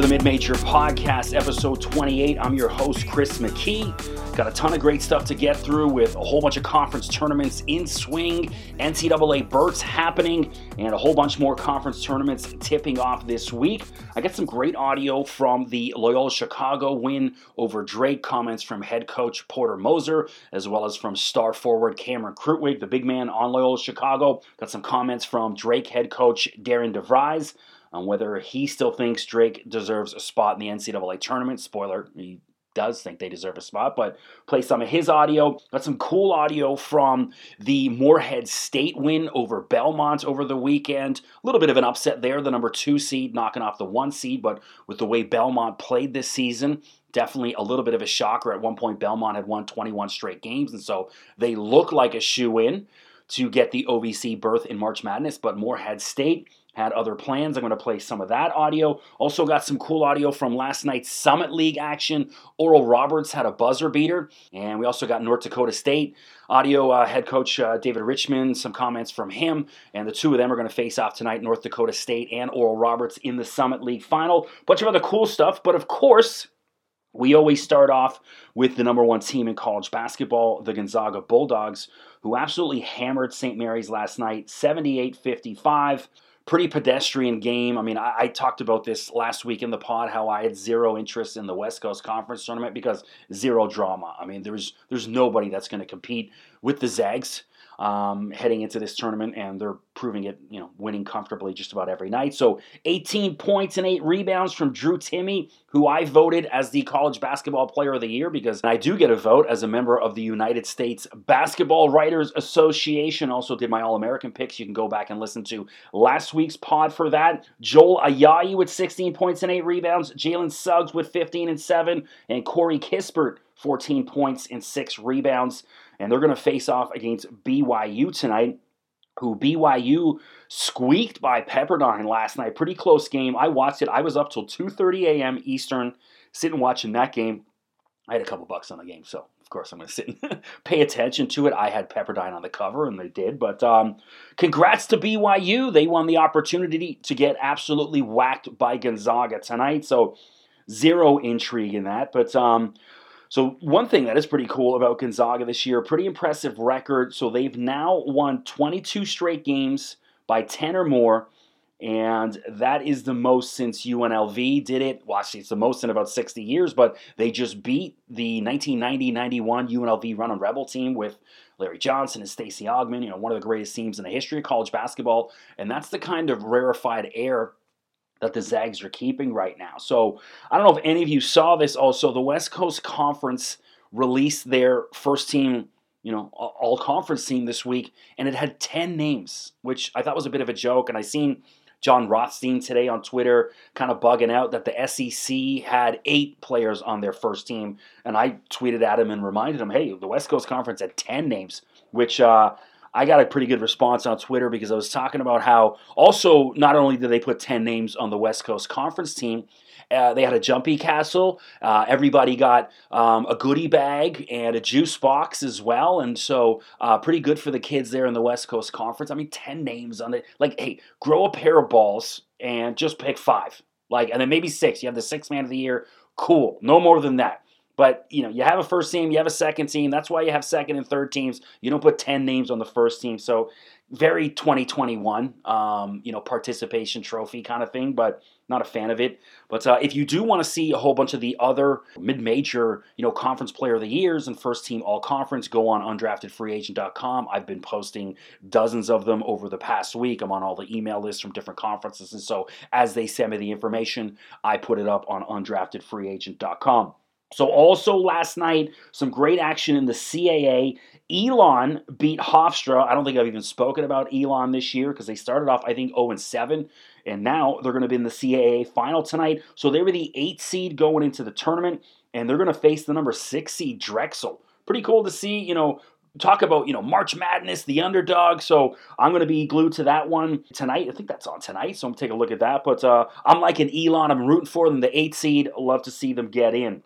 To the Mid Major Podcast, episode 28. I'm your host, Chris McKee. Got a ton of great stuff to get through with a whole bunch of conference tournaments in swing, NCAA Berts happening, and a whole bunch more conference tournaments tipping off this week. I got some great audio from the Loyola Chicago win over Drake, comments from head coach Porter Moser, as well as from star forward Cameron Krutwig, the big man on Loyola Chicago. Got some comments from Drake head coach Darian DeVries on whether he still thinks Drake deserves a spot in the NCAA tournament. Spoiler, he does think they deserve a spot, but play some of his audio. Got some cool audio from the Morehead State win over Belmont over the weekend. A little bit of an upset there, the number two seed knocking off the one seed, but with the way Belmont played this season, definitely a little bit of a shocker. At one point, Belmont had won 21 straight games, and so they look like a shoe in to get the OVC berth in March Madness, but Morehead State had other plans. I'm going to play some of that audio. Also, got some cool audio from last night's Summit League action. Oral Roberts had a buzzer beater, and we also got North Dakota State audio. Uh, head coach uh, David Richman, some comments from him, and the two of them are going to face off tonight North Dakota State and Oral Roberts in the Summit League final. Bunch of other cool stuff, but of course, we always start off with the number one team in college basketball, the Gonzaga Bulldogs, who absolutely hammered St. Mary's last night, 78 55 pretty pedestrian game. I mean, I, I, talked about this last week in the pod how I had zero interest in the West Coast Conference tournament because zero drama. I mean, there's there's nobody that's going to compete with the Zags um, heading into this tournament, and they're proving it, you know, winning comfortably just about every night. So 18 points and eight rebounds from Drew Timme, who I voted as the college basketball player of the year because I do get a vote as a member of the United States Basketball Writers Association. Also did my All American picks. You can go back and listen to last week's pod for that. Joel Ayayi with 16 points and eight rebounds, Jalen Suggs with 15 and seven, and Corey Kispert 14 points and six rebounds and they're going to face off against BYU tonight, who BYU squeaked by Pepperdine last night. Pretty close game. I watched it. I was up till 2:30 a.m. Eastern, sitting watching that game. I had a couple bucks on the game, so of course I'm going to sit and pay attention to it. I had Pepperdine on the cover, and they did. But um, congrats to BYU. They won the opportunity to get absolutely whacked by Gonzaga tonight. So zero intrigue in that. But um, so one thing that is pretty cool about Gonzaga this year, pretty impressive record. So they've now won 22 straight games by 10 or more, and that is the most since UNLV did it. Well, actually, it's the most in about 60 years, but they just beat the 1990-91 UNLV Runnin' Rebel team with Larry Johnson and Stacey Augmon, you know, one of the greatest teams in the history of college basketball, and that's the kind of rarefied air that the Zags are keeping right now. So I don't know if any of you saw this also. The West Coast Conference released their first team, you know, all conference team this week, and it had 10 names, which I thought was a bit of a joke. And I seen Jon Rothstein today on Twitter kind of bugging out that the SEC had eight players on their first team. And I tweeted at him and reminded him, hey, the West Coast Conference had 10 names, which uh, I got a pretty good response on Twitter because I was talking about how also not only did they put 10 names on the West Coast Conference team, uh, they had a jumpy castle. Uh, everybody got um, a goodie bag and a juice box as well. And so, uh, pretty good for the kids there in the West Coast Conference. I mean, 10 names on it. Like, hey, grow a pair of balls and just pick five. Like, and then maybe six. You have the sixth man of the year. Cool. No more than that. But you know, you have a first team, you have a second team. That's why you have second and third teams. You don't put ten names on the first team. So very 2021, um, you know, participation trophy kind of thing. But not a fan of it. But uh, if you do want to see a whole bunch of the other mid-major, you know, conference player of the years and first team all conference, go on undraftedfreeagent.com. I've been posting dozens of them over the past week. I'm on all the email lists from different conferences, and so as they send me the information, I put it up on undraftedfreeagent.com. So, also last night, some great action in the CAA. Elon beat Hofstra. I don't think I've even spoken about Elon this year because they started off, I think, 0 7, and now they're going to be in the CAA final tonight. So, they were the eight seed going into the tournament, and they're going to face the number six seed Drexel. Pretty cool to see, you know, talk about you know March Madness, the underdog. So I'm going to be glued to that one tonight. I think that's on tonight, so I'm gonna take a look at that. But uh, I'm like an Elon. I'm rooting for them, the eight seed. Love to see them get in.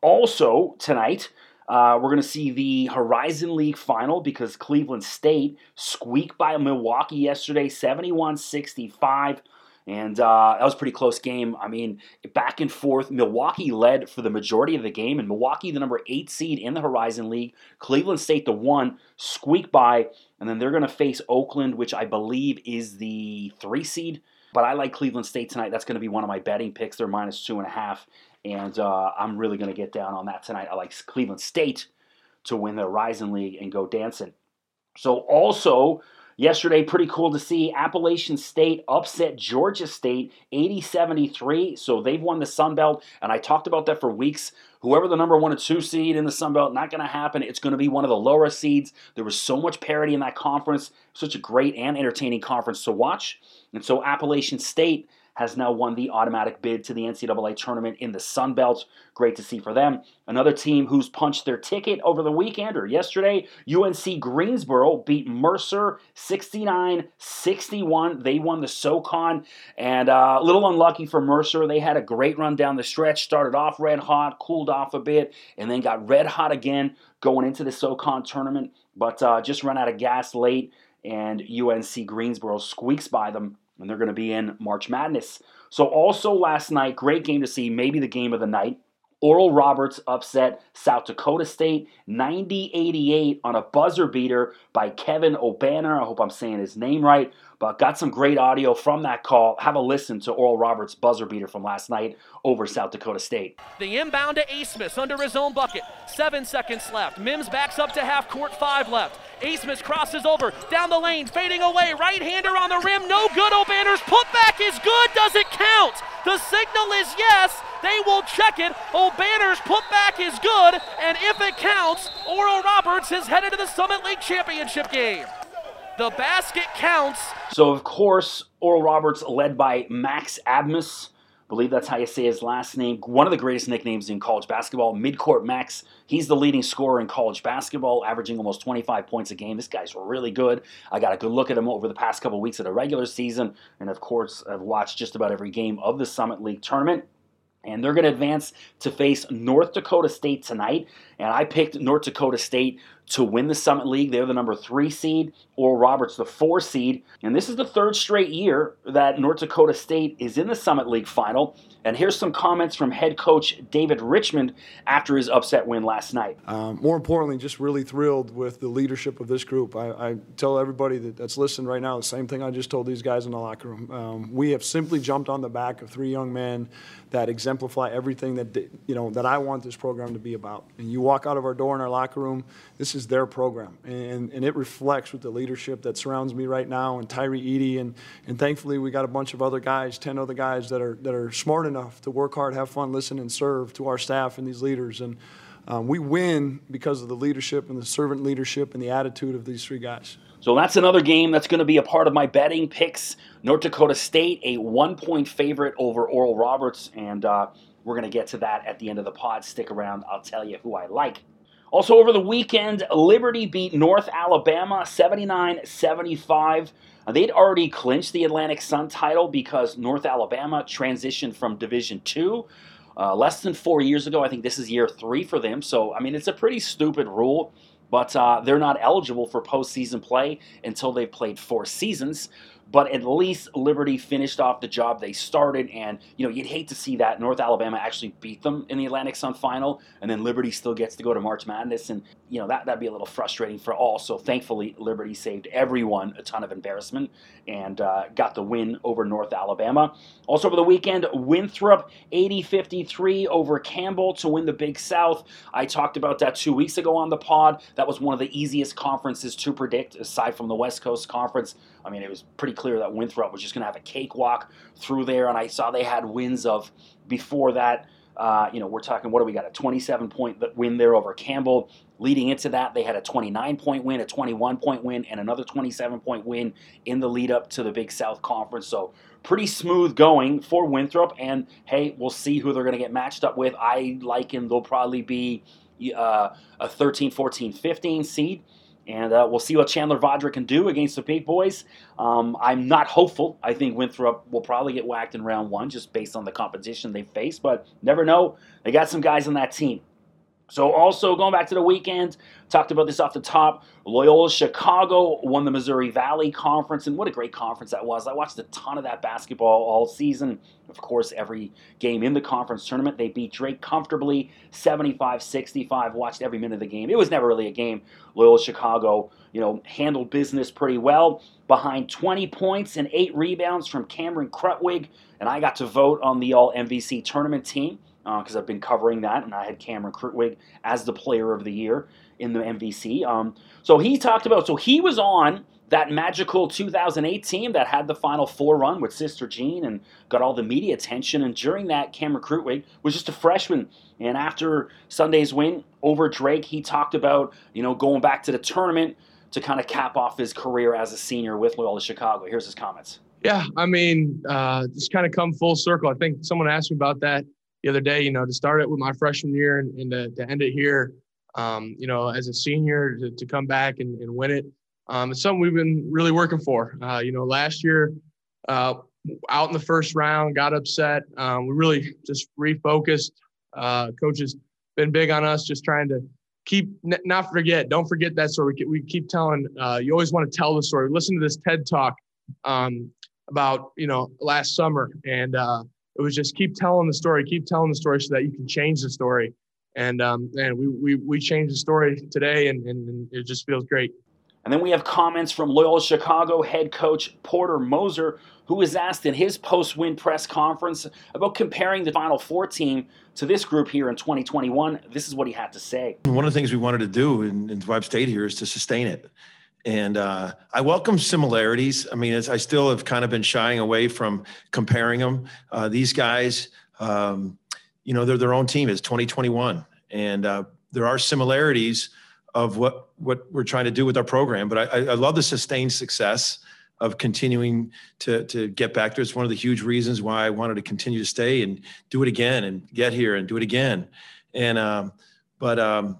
Also, tonight, uh, we're going to see the Horizon League final because Cleveland State squeaked by Milwaukee yesterday, 71 65. And uh, that was a pretty close game. I mean, back and forth. Milwaukee led for the majority of the game, and Milwaukee, the number eight seed in the Horizon League. Cleveland State, the one, squeak by, and then they're going to face Oakland, which I believe is the three seed. But I like Cleveland State tonight. That's going to be one of my betting picks. They're minus two and a half, and uh, I'm really going to get down on that tonight. I like Cleveland State to win the Horizon League and go dancing. So also Yesterday, pretty cool to see Appalachian State upset Georgia State 80 73. So they've won the Sun Belt, and I talked about that for weeks. Whoever the number one or two seed in the Sun Belt, not going to happen. It's going to be one of the lower seeds. There was so much parity in that conference, such a great and entertaining conference to watch. And so Appalachian State has now won the automatic bid to the NCAA tournament in the Sun Belt. Great to see for them. Another team who's punched their ticket over the weekend or yesterday, UNC Greensboro beat Mercer 69 61. They won the SOCON, and uh, a little unlucky for Mercer. They had a great run down the stretch, started off red hot, cooled off a bit, and then got red hot again going into the SOCON tournament, but uh, just run out of gas late, and UNC Greensboro squeaks by them and they're going to be in March Madness. So, also last night, great game to see, maybe the game of the night. Oral Roberts upset South Dakota State 90 88 on a buzzer beater by Kevin Obanor. I hope I'm saying his name right, but got some great audio from that call. Have a listen to Oral Roberts' buzzer beater from last night over South Dakota State. The inbound to Abmas under his own bucket. Seven seconds left. Mims backs up to half court, five left. Abmas crosses over, down the lane, fading away. Right hander on the rim, no good. Obanor's putback is good. Does it count? The signal is yes. They will check it. Obanor's putback is good, and if it counts, Oral Roberts is headed to the Summit League Championship game. The basket counts. So, of course, Oral Roberts led by Max Abmas believe that's how you say his last name. One of the greatest nicknames in college basketball, Midcourt Max. He's the leading scorer in college basketball, averaging almost 25 points a game. This guy's really good. I got a good look at him over the past couple weeks of the regular season, and of course, I've watched just about every game of the Summit League tournament. And they're going to advance to face North Dakota State tonight. And I picked North Dakota State to win the Summit League. They're the number three seed. Oral Roberts, the four seed. And this is the third straight year that North Dakota State is in the Summit League final. And here's some comments from head coach David Richman after his upset win last night. Um, more importantly, just really thrilled with the leadership of this group. I, I, tell everybody that, that's listening right now the same thing I just told these guys in the locker room. Um, we have simply jumped on the back of three young men that exemplify everything that you know that I want this program to be about. And you walk out of our door in our locker room, this is their program, and, and it reflects with the leadership that surrounds me right now, and Tyree Eady, and and thankfully we got a bunch of other guys, ten other guys that are that are smart enough to work hard, have fun, listen, and serve to our staff and these leaders. And um, we win because of the leadership and the servant leadership and the attitude of these three guys. So that's another game that's going to be a part of my betting picks. North Dakota State, a one point favorite over Oral Roberts. And uh, we're going to get to that at the end of the pod. Stick around, I'll tell you who I like. Also, over the weekend, Liberty beat North Alabama 79 75. They'd already clinched the Atlantic Sun title because North Alabama transitioned from Division Two uh, less than four years ago. I think this is year three for them. So, I mean, it's a pretty stupid rule but uh, they're not eligible for postseason play until they've played four seasons but at least Liberty finished off the job they started. And, you know, you'd hate to see that North Alabama actually beat them in the Atlantic Sun final, and then Liberty still gets to go to March Madness. And, you know, that, that'd be a little frustrating for all. So thankfully, Liberty saved everyone a ton of embarrassment and uh, got the win over North Alabama. Also over the weekend, Winthrop 80 53 over Campbell to win the Big South. I talked about that two weeks ago on the pod. That was one of the easiest conferences to predict aside from the West Coast Conference. I mean, it was pretty clear that Winthrop was just going to have a cakewalk through there, and I saw they had wins of before that. Uh, you know, we're talking, what do we got? A 27 point win there over Campbell. Leading into that, they had a 29 point win, a 21 point win, and another 27 point win in the lead up to the Big South Conference. So, pretty smooth going for Winthrop. And hey, we'll see who they're going to get matched up with. I like him. They'll probably be uh, a 13, 14, 15 seed. And uh, we'll see what Chandler Vaudrin can do against the big boys. Um, I'm not hopeful. I think Winthrop will probably get whacked in round one just based on the competition they face, but never know. They got some guys on that team. So, also going back to the weekend, talked about this off the top. Loyola Chicago won the Missouri Valley Conference, and what a great conference that was. I watched a ton of that basketball all season. Of course, every game in the conference tournament, they beat Drake comfortably 75 65. Watched every minute of the game. It was never really a game. Loyola Chicago, you know, handled business pretty well. Behind 20 points and eight rebounds from Cameron Krutwig, and I got to vote on the All MVC tournament team because uh, I've been covering that, and I had Cameron Krutwig as the Player of the Year in the MVC. Um, so he talked about, so he was on that magical 2008 team that had the Final Four run with Sister Jean and got all the media attention. And during that, Cameron Krutwig was just a freshman. And after Sunday's win over Drake, he talked about, you know, going back to the tournament to kind of cap off his career as a senior with Loyola Chicago. Here's his comments. Yeah, I mean, uh, just kind of come full circle. I think someone asked me about that the other day, you know, to start it with my freshman year and, and to, to, end it here, um, you know, as a senior to, to come back and, and win it. Um, it's something we've been really working for. Uh, you know, last year, uh, out in the first round, got upset. Um, we really just refocused. Uh, coaches been big on us, just trying to keep not forget. Don't forget that story. We keep telling. Uh, you always want to tell the story. Listen to this TED talk um, about you know last summer, and uh, it was just keep telling the story, keep telling the story so that you can change the story. And um, and we, we, we changed the story today, and, and, and it just feels great. And then we have comments from Loyola Chicago head coach Porter Moser, who was asked in his post win press conference about comparing the Final Four team to this group here in 2021. This is what he had to say. One of the things we wanted to do, and, and why I've stayed here, is to sustain it. And uh, I welcome similarities. I mean, I still have kind of been shying away from comparing them. Uh, these guys, um, you know, they're their own team. It's 2021, and uh, there are similarities of what what we're trying to do with our program. But I, I love the sustained success of continuing to to get back there. It's one of the huge reasons why I wanted to continue to stay and do it again and get here and do it again. And um, but um,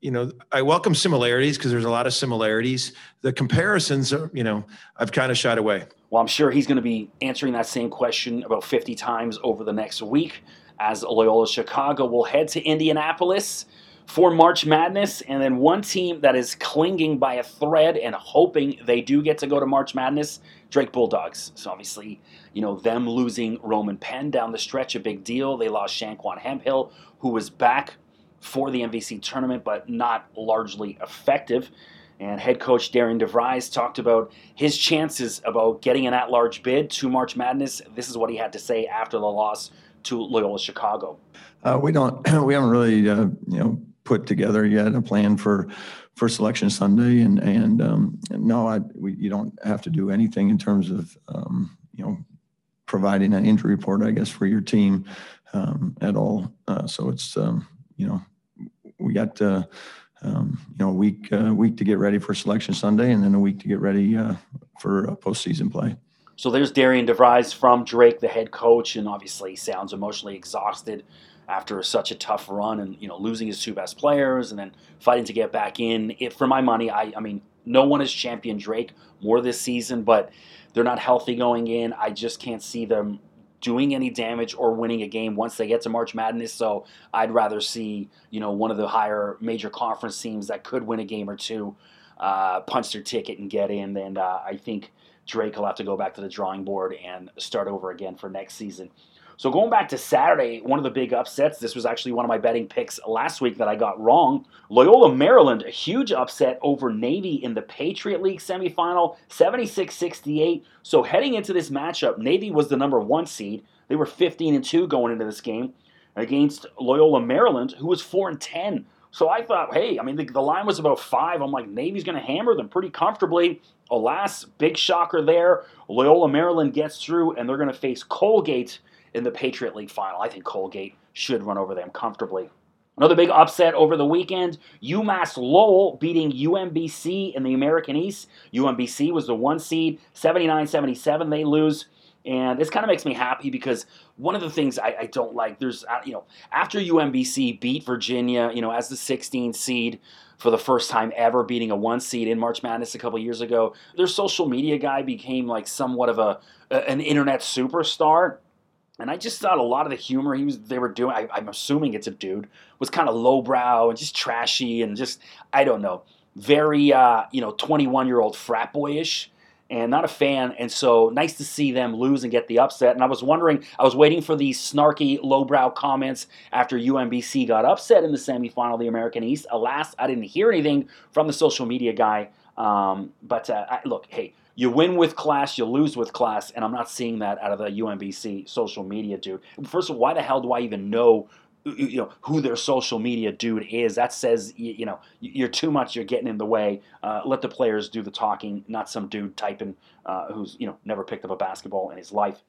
you know, I welcome similarities because there's a lot of similarities. The comparisons are, you know, I've kind of shied away. Well, I'm sure he's going to be answering that same question about 50 times over the next week as Loyola Chicago will head to Indianapolis for March Madness. And then one team that is clinging by a thread and hoping they do get to go to March Madness, Drake Bulldogs. So obviously, you know, them losing Roman Penn down the stretch, a big deal. They lost Shanquan Hemphill, who was back for the MVC tournament, but not largely effective. And head coach Darian DeVries talked about his chances about getting an at-large bid to March Madness. This is what he had to say after the loss to Loyola Chicago. Uh, we don't. We haven't really, uh, you know, put together yet a plan for for selection Sunday, and and um, no, I, we, you don't have to do anything in terms of um, you know providing an injury report, I guess, for your team um, at all. Uh, so it's um, you know we got uh, um, you know a week uh, week to get ready for selection Sunday, and then a week to get ready uh, for postseason play. So there's Darian DeVries from Drake, the head coach, and obviously sounds emotionally exhausted after such a tough run and you know losing his two best players and then fighting to get back in. It, for my money, I, I mean, no one has championed Drake more this season, but they're not healthy going in. I just can't see them doing any damage or winning a game once they get to March Madness. So I'd rather see you know one of the higher major conference teams that could win a game or two uh, punch their ticket and get in. And uh, I think Drake will have to go back to the drawing board and start over again for next season. So going back to Saturday, one of the big upsets, this was actually one of my betting picks last week that I got wrong. Loyola Maryland, a huge upset over Navy in the Patriot League semifinal, 76-68. So heading into this matchup, Navy was the number one seed. They were 15 and 2 going into this game against Loyola Maryland, who was 4 and 10. So I thought, hey, I mean, the, the line was about five. I'm like, Navy's going to hammer them pretty comfortably. Alas, big shocker there. Loyola Maryland gets through, and they're going to face Colgate in the Patriot League final. I think Colgate should run over them comfortably. Another big upset over the weekend UMass Lowell beating UMBC in the American East. UMBC was the one seed, 79 77. They lose. And this kind of makes me happy because one of the things I, I, don't like, there's, uh, you know, after UMBC beat Virginia, you know, as the 16 seed for the first time ever, beating a one seed in March Madness a couple years ago, their social media guy became like somewhat of a, an internet superstar And I just thought a lot of the humor he was they were doing, I, I'm assuming it's a dude, was kind of lowbrow and just trashy and just I don't know, very uh, you know 21 year old frat boyish and not a fan. And so nice to see them lose and get the upset. And I was wondering, I was waiting for these snarky, lowbrow comments after UMBC got upset in the semifinal of the American East. Alas, I didn't hear anything from the social media guy. Um, but uh, I, look, hey, you win with class, you lose with class, and I'm not seeing that out of the UMBC social media dude. First of all, why the hell do I even know you know who their social media dude is. That says you, know you're too much. You're getting in the way. Uh, let the players do the talking, not some dude typing uh, who's you know never picked up a basketball in his life.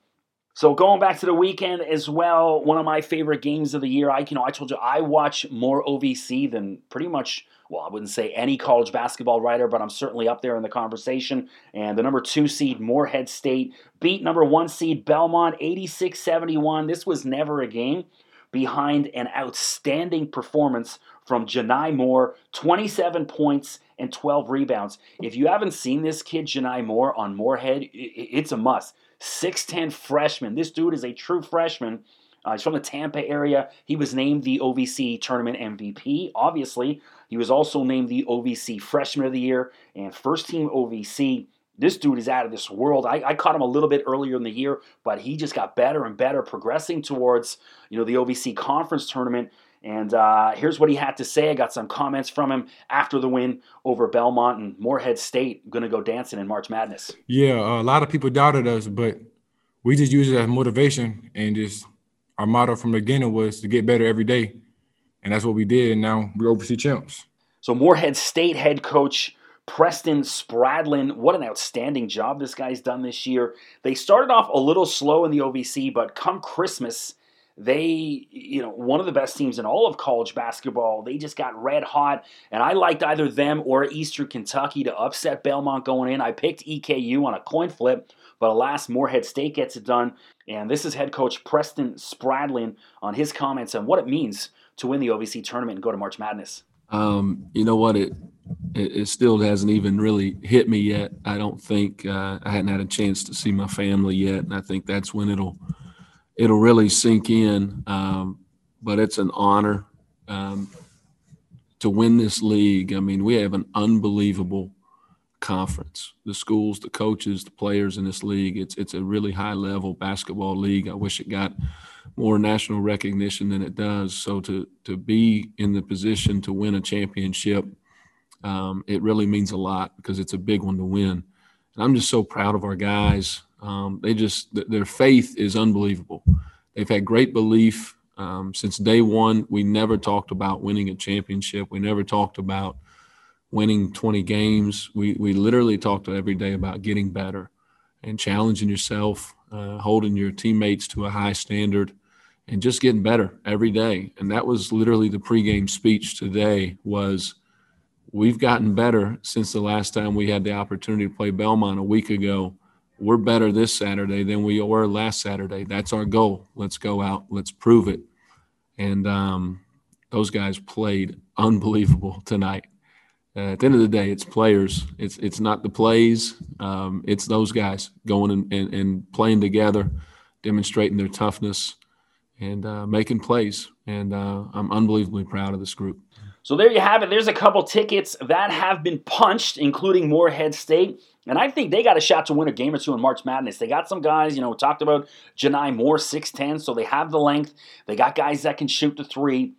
So going back to the weekend as well, one of my favorite games of the year. I you know I told you I watch more OVC than pretty much. Well, I wouldn't say any college basketball writer, but I'm certainly up there in the conversation. And the number two seed, Morehead State, beat number one seed, Belmont, 86 71. This was never a game behind an outstanding performance from Johni Moore 27 points and 12 rebounds. If you haven't seen this kid, Johni Moore, on Morehead, it's a must. 6'10 freshman. This dude is a true freshman. Uh, he's from the Tampa area. He was named the OVC tournament MVP. Obviously, he was also named the OVC Freshman of the Year and first team OVC. This dude is out of this world. I, I, caught him a little bit earlier in the year, but he just got better and better, progressing towards you know the OVC conference tournament. And uh, here's what he had to say. I got some comments from him after the win over Belmont and Morehead State. Going to go dancing in March Madness. Yeah, uh, a lot of people doubted us, but we just used it as motivation and just our motto from the beginning was to get better every day, and that's what we did. And now we're OVC champs. So Morehead State head coach Preston Spradlin, what an outstanding job this guy's done this year. They started off a little slow in the OVC, but come Christmas, they, you know, one of the best teams in all of college basketball. They just got red hot, and I liked either them or Eastern Kentucky to upset Belmont going in. I picked EKU on a coin flip, but alas, Morehead State gets it done. And this is head coach Preston Spradlin on his comments on what it means to win the OVC tournament and go to March Madness. Um, you know what? It, it, it still hasn't even really hit me yet. I don't think uh, I hadn't had a chance to see my family yet, and I think that's when it'll it'll really sink in. Um, but it's an honor um, to win this league. I mean, we have an unbelievable conference. The schools, the coaches, the players in this league. It's it's a really high level basketball league. I wish it got more national recognition than it does. So to to be in the position to win a championship, um, it really means a lot because it's a big one to win. And I'm just so proud of our guys. Um, they just their faith is unbelievable. They've had great belief um, since day one. We never talked about winning a championship. We never talked about winning 20 games. We we literally talked every day about getting better and challenging yourself, uh, holding your teammates to a high standard, and just getting better every day. And that was literally the pregame speech today was we've gotten better since the last time we had the opportunity to play Belmont a week ago. We're better this Saturday than we were last Saturday. That's our goal. Let's go out. Let's prove it. And um, those guys played unbelievable tonight. Uh, at the end of the day, it's players. It's it's not the plays. Um, it's those guys going and, and, and, playing together, demonstrating their toughness, and uh, making plays. And uh, I'm unbelievably proud of this group. So there you have it. There's a couple tickets that have been punched, including Morehead State. And I think they got a shot to win a game or two in March Madness. They got some guys, you know, talked about Johni Moore, 6'10, so they have the length. They got guys that can shoot the three.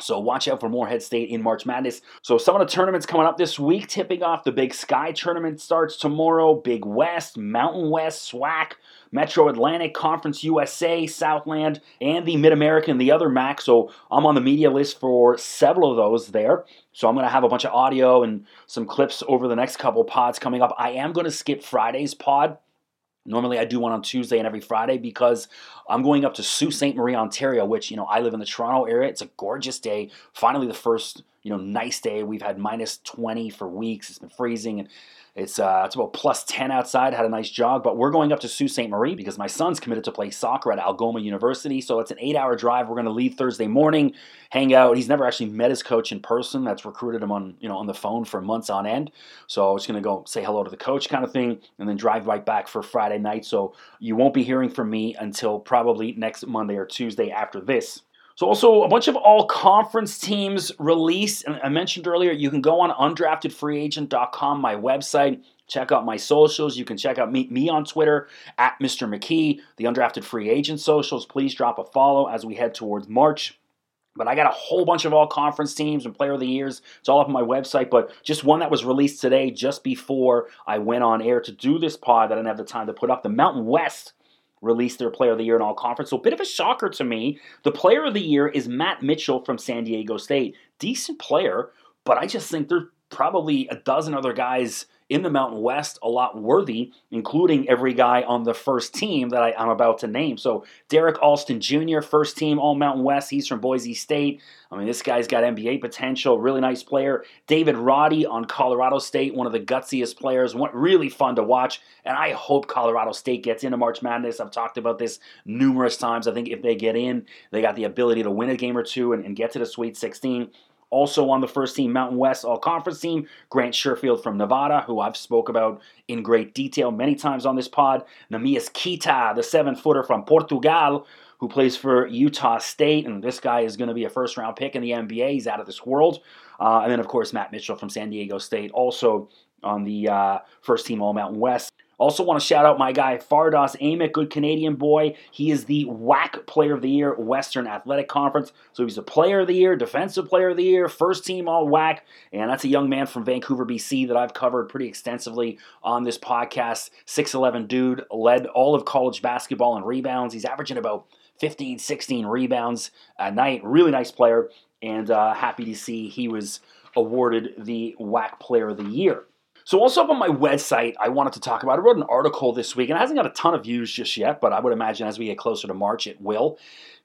So watch out for Morehead State in March Madness. So some of the tournaments coming up this week, tipping off the Big Sky tournament starts tomorrow. Big West, Mountain West, SWAC, Metro Atlantic, Conference USA, Southland, and the Mid American, the other MAC. So I'm on the media list for several of those there. So I'm going to have a bunch of audio and some clips over the next couple pods coming up. I am going to skip Friday's pod Normally, I do one on Tuesday and every Friday because I'm going up to Sault Ste. Marie, Ontario, which, you know, I live in the Toronto area. It's a gorgeous day. Finally, the first you know, nice day. We've had minus 20 for weeks. It's been freezing and it's uh, it's about plus 10 outside. Had a nice jog, but we're going up to Sault Ste. Marie because my son's committed to play soccer at Algoma University. So it's an eight hour drive. We're going to leave Thursday morning, hang out. He's never actually met his coach in person. That's recruited him on you know on the phone for months on end. So it's going to go say hello to the coach kind of thing, and then drive right back for Friday night. So you won't be hearing from me until probably next Monday or Tuesday after this. So also a bunch of all conference teams released. And I mentioned earlier, you can go on undraftedfreeagent.com, my website. Check out my socials. You can check out me, me on Twitter at Mr. McKee, the undrafted free agent socials. Please drop a follow as we head towards March. But I got a whole bunch of all conference teams and player of the years. It's all up on my website. But just one that was released today, just before I went on air to do this pod that I didn't have the time to put up. The Mountain West released their player of the year in all conference. So a bit of a shocker to me. The player of the year is Matt Mitchell from San Diego State. Decent player, but I just think there's probably a dozen other guys in the Mountain West a lot worthy, including every guy on the first team that I, am about to name. So Derrick Alston Jr., first team All Mountain West. He's from Boise State. I mean, this guy's got NBA potential. Really nice player. David Roddy on Colorado State, one of the gutsiest players. Really fun to watch. And I hope Colorado State gets into March Madness. I've talked about this numerous times. I think if they get in, they got the ability to win a game or two and, and get to the Sweet 16. Also on the first team Mountain West All Conference team, Grant Sherfield from Nevada, who I've spoke about in great detail many times on this pod. Neemias Queta, the seven footer from Portugal, who plays for Utah State, and this guy is going to be a first round pick in the NBA. He's out of this world. Uh, and then, of course, Matt Mitchell from San Diego State, also on the uh, first team All Mountain West. Also, want to shout out my guy Fardaws Aimaq, good Canadian boy. He is the WAC Player of the Year, Western Athletic Conference. So he's a Player of the Year, Defensive Player of the Year, First Team All WAC, and that's a young man from Vancouver, BC that I've covered pretty extensively on this podcast. 6'11 dude, led all of college basketball in rebounds. He's averaging about 15, 16 rebounds a night. Really nice player, and uh, happy to see he was awarded the WAC Player of the Year. So also up on my website, I wanted to talk about. I wrote an article this week, and it hasn't got a ton of views just yet, but I would imagine as we get closer to March, it will.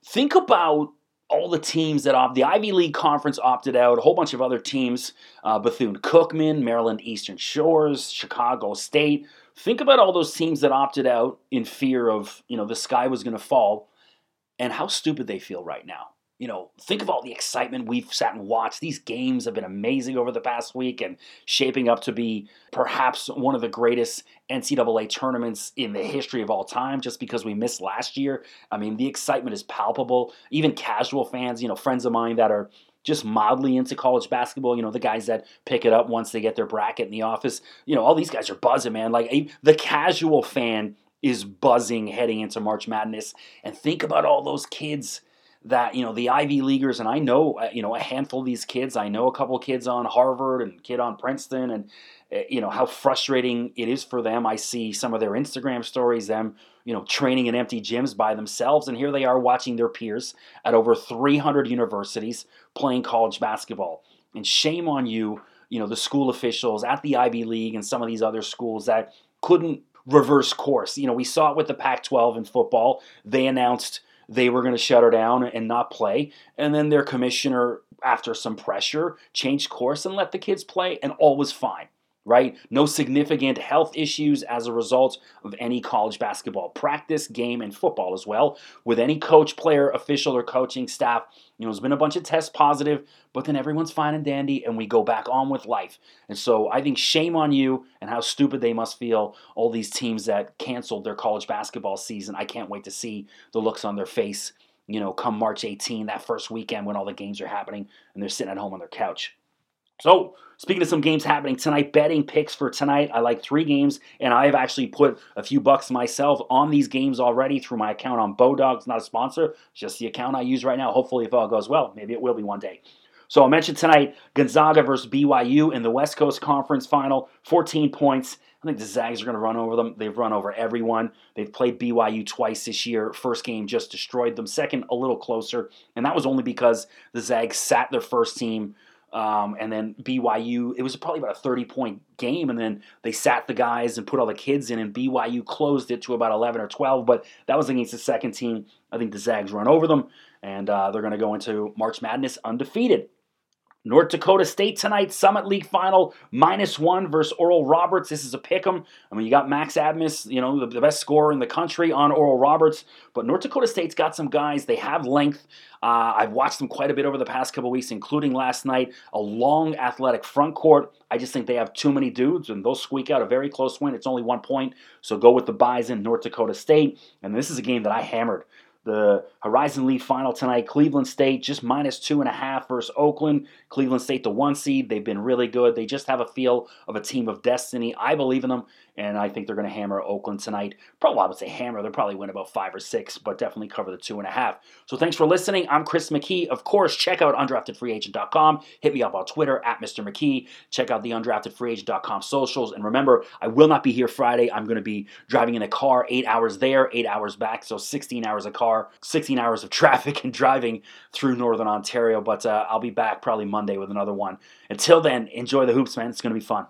Think about all the teams that opt, the Ivy League Conference opted out, a whole bunch of other teams, uh, Bethune Cookman, Maryland Eastern Shores, Chicago State. Think about all those teams that opted out in fear of, you know, the sky was going to fall and how stupid they feel right now you know, think of all the excitement we've sat and watched. These games have been amazing over the past week and shaping up to be perhaps one of the greatest NCAA tournaments in the history of all time just because we missed last year. I mean, the excitement is palpable. Even casual fans, you know, friends of mine that are just mildly into college basketball, you know, the guys that pick it up once they get their bracket in the office, you know, all these guys are buzzing, man. Like the casual fan is buzzing heading into March Madness. And think about all those kids that you know the Ivy Leaguers, and I know uh, you know a handful of these kids. I know a couple kids on Harvard and kid on Princeton, and uh, you know how frustrating it is for them. I see some of their Instagram stories, them you know training in empty gyms by themselves, and here they are watching their peers at over 300 universities playing college basketball. And shame on you, you know the school officials at the Ivy League and some of these other schools that couldn't reverse course. You know we saw it with the Pac-12 in football. They announced they were going to shut her down and not play. And then their commissioner, after some pressure, changed course and let the kids play, and all was fine right? No significant health issues as a result of any college basketball practice, game, and football as well. With any coach, player, official, or coaching staff, you know, there's been a bunch of tests positive, but then everyone's fine and dandy, and we go back on with life. And so I think shame on you and how stupid they must feel, all these teams that canceled their college basketball season. I can't wait to see the looks on their face, you know, come March 18, that first weekend when all the games are happening, and they're sitting at home on their couch. So, speaking of some games happening tonight, betting picks for tonight. I like three games, and I've actually put a few bucks myself on these games already through my account on Bodog. not a sponsor, just the account I use right now. Hopefully, if all goes well, maybe it will be one day. So I mentioned tonight Gonzaga versus BYU in the West Coast Conference Final. 14 points. I think the Zags are going to run over them. They've run over everyone. They've played BYU twice this year. First game just destroyed them. Second, a little closer. And that was only because the Zags sat their first team um, and then BYU, it was probably about a 30 point game. And then they sat the guys and put all the kids in, and BYU closed it to about 11 or 12. But that was against the second team. I think the Zags run over them, and uh, they're going to go into March Madness undefeated. North Dakota State tonight, Summit League final, minus one versus Oral Roberts. This is a pick 'em. I mean, you got Max Abmas, you know, the, the, best scorer in the country on Oral Roberts, but North Dakota State's got some guys. They have length. Uh, I've watched them quite a bit over the past couple weeks, including last night. A long, athletic front court. I just think they have too many dudes, and they'll squeak out a very close win. It's only one point, so go with the Bison, North Dakota State. And this is a game that I hammered the Horizon League final tonight. Cleveland State just minus two and a half versus Oakland. Cleveland State, the one seed. They've been really good. They just have a feel of a team of destiny. I believe in them, and I think they're going to hammer Oakland tonight. Probably, I would say hammer. They'll probably win about five or six, but definitely cover the two and a half. So thanks for listening. I'm Chris McKee. Of course, check out undraftedfreeagent.com. Hit me up on Twitter at Mr. McKee. Check out the undraftedfreeagent.com socials. And remember, I will not be here Friday. I'm going to be driving in a car eight hours there, eight hours back. So 16 hours a car, 16 hours of traffic and driving through Northern Ontario. But uh, I'll be back probably Monday with another one. Until then, enjoy the hoops, man. It's going to be fun.